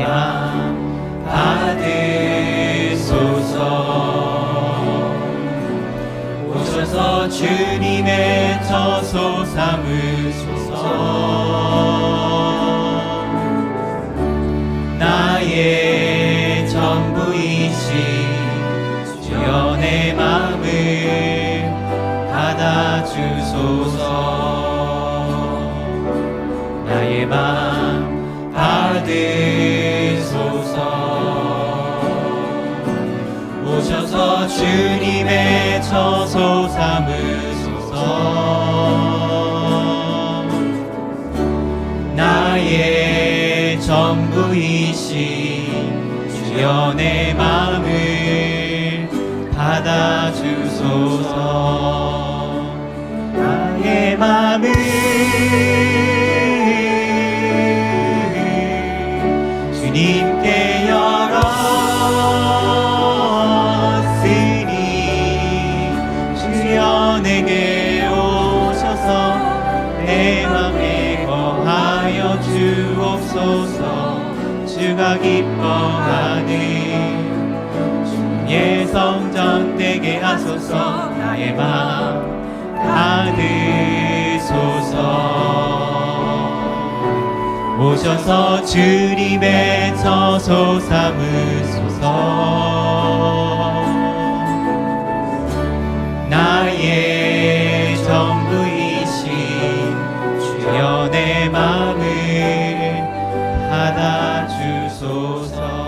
재앙 소서. 오셔서 주님의 저소 삼으소서. 나의 전부이신 주여 내 마음을 받아주소서. 나의 마음 받으 주님의 처소 삼으소서 나의 전부이신 주여 내 마음을 받아주소서. 나의 마음을 내게 오셔서 내 맘에 거하여 주옵소서. 주가 기뻐하는 주의 성전 되게 하소서. 나의 마음 받으소서. 오셔서 주님의 처소 삼으소서 내 마음을 받아주소서.